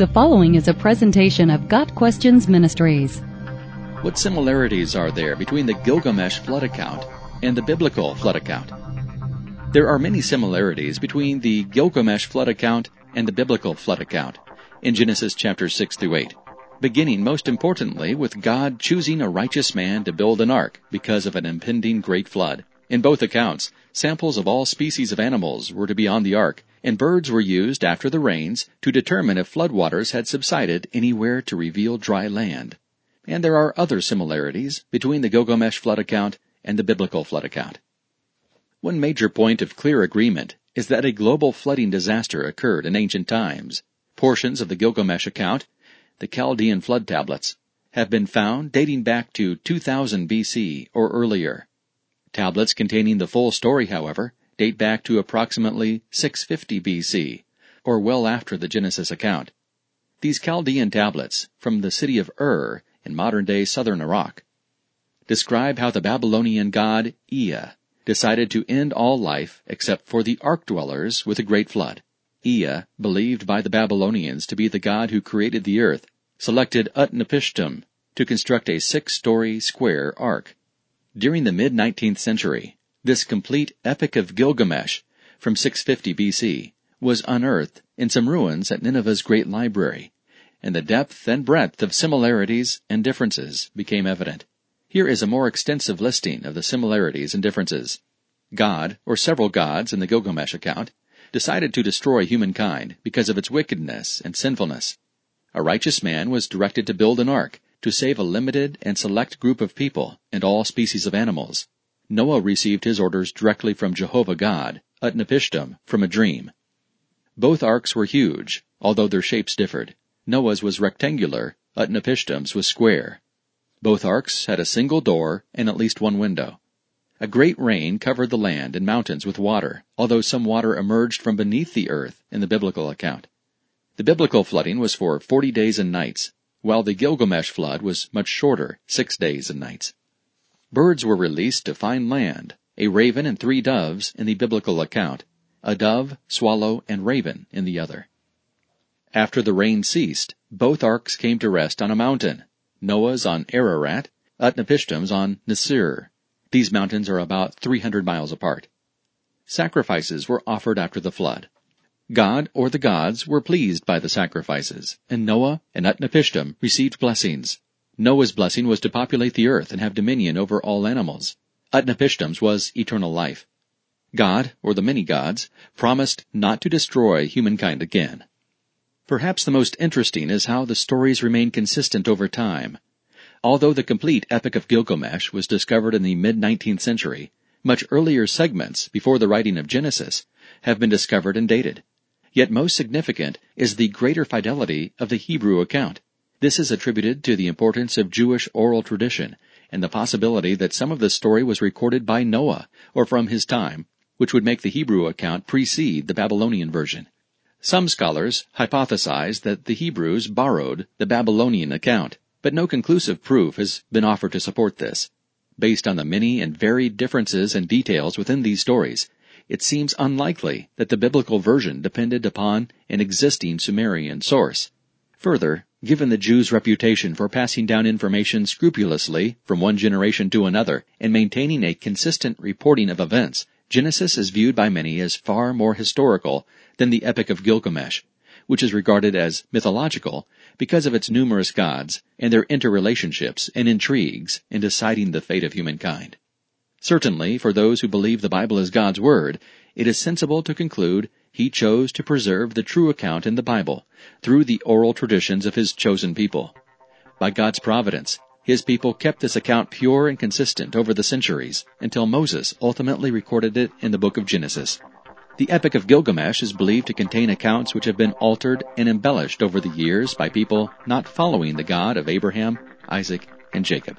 The following is a presentation of Got Questions Ministries. What similarities are there between the Gilgamesh flood account and the biblical flood account? There are many similarities between the Gilgamesh flood account and the biblical flood account in Genesis chapters 6 through 8, beginning most importantly with God choosing a righteous man to build an ark because of an impending great flood. In both accounts, samples of all species of animals were to be on the ark, and birds were used after the rains to determine if floodwaters had subsided anywhere to reveal dry land. And there are other similarities between the Gilgamesh flood account and the biblical flood account. One major point of clear agreement is that a global flooding disaster occurred in ancient times. Portions of the Gilgamesh account, the Chaldean flood tablets, have been found dating back to 2000 BC or earlier. Tablets containing the full story, however, date back to approximately 650 BC, or well after the Genesis account. These Chaldean tablets, from the city of Ur in modern-day southern Iraq, describe how the Babylonian god Ea decided to end all life except for the ark dwellers with a great flood. Ea, believed by the Babylonians to be the god who created the earth, selected Utnapishtim to construct a six-story square ark. During the mid-19th century, this complete Epic of Gilgamesh from 650 BC was unearthed in some ruins at Nineveh's Great Library, and the depth and breadth of similarities and differences became evident. Here is a more extensive listing of the similarities and differences. God, or several gods in the Gilgamesh account, decided to destroy humankind because of its wickedness and sinfulness. A righteous man was directed to build an ark to save a limited and select group of people and all species of animals. Noah received his orders directly from Jehovah God, Utnapishtim, from a dream. Both arks were huge, although their shapes differed. Noah's was rectangular, Utnapishtim's was square. Both arks had a single door and at least one window. A great rain covered the land and mountains with water, although some water emerged from beneath the earth in the biblical account. The biblical flooding was for forty days and nights, while the Gilgamesh flood was much shorter, six days and nights. Birds were released to find land, a raven and three doves in the biblical account, a dove, swallow, and raven in the other. After the rain ceased, both arks came to rest on a mountain, Noah's on Ararat, Utnapishtim's on Nisir. These mountains are about 300 miles apart. Sacrifices were offered after the flood. God or the gods were pleased by the sacrifices, and Noah and Utnapishtim received blessings. Noah's blessing was to populate the earth and have dominion over all animals. Utnapishtim's was eternal life. God, or the many gods, promised not to destroy humankind again. Perhaps the most interesting is how the stories remain consistent over time. Although the complete Epic of Gilgamesh was discovered in the mid-19th century, much earlier segments, before the writing of Genesis, have been discovered and dated. Yet most significant is the greater fidelity of the Hebrew account. This is attributed to the importance of Jewish oral tradition and the possibility that some of the story was recorded by Noah or from his time, which would make the Hebrew account precede the Babylonian version. Some scholars hypothesize that the Hebrews borrowed the Babylonian account, but no conclusive proof has been offered to support this. Based on the many and varied differences and details within these stories, it seems unlikely that the biblical version depended upon an existing Sumerian source. Further, given the Jews' reputation for passing down information scrupulously from one generation to another and maintaining a consistent reporting of events, Genesis is viewed by many as far more historical than the Epic of Gilgamesh, which is regarded as mythological because of its numerous gods and their interrelationships and intrigues in deciding the fate of humankind. Certainly, for those who believe the Bible is God's Word, it is sensible to conclude He chose to preserve the true account in the Bible through the oral traditions of His chosen people. By God's providence, His people kept this account pure and consistent over the centuries until Moses ultimately recorded it in the book of Genesis. The Epic of Gilgamesh is believed to contain accounts which have been altered and embellished over the years by people not following the God of Abraham, Isaac, and Jacob.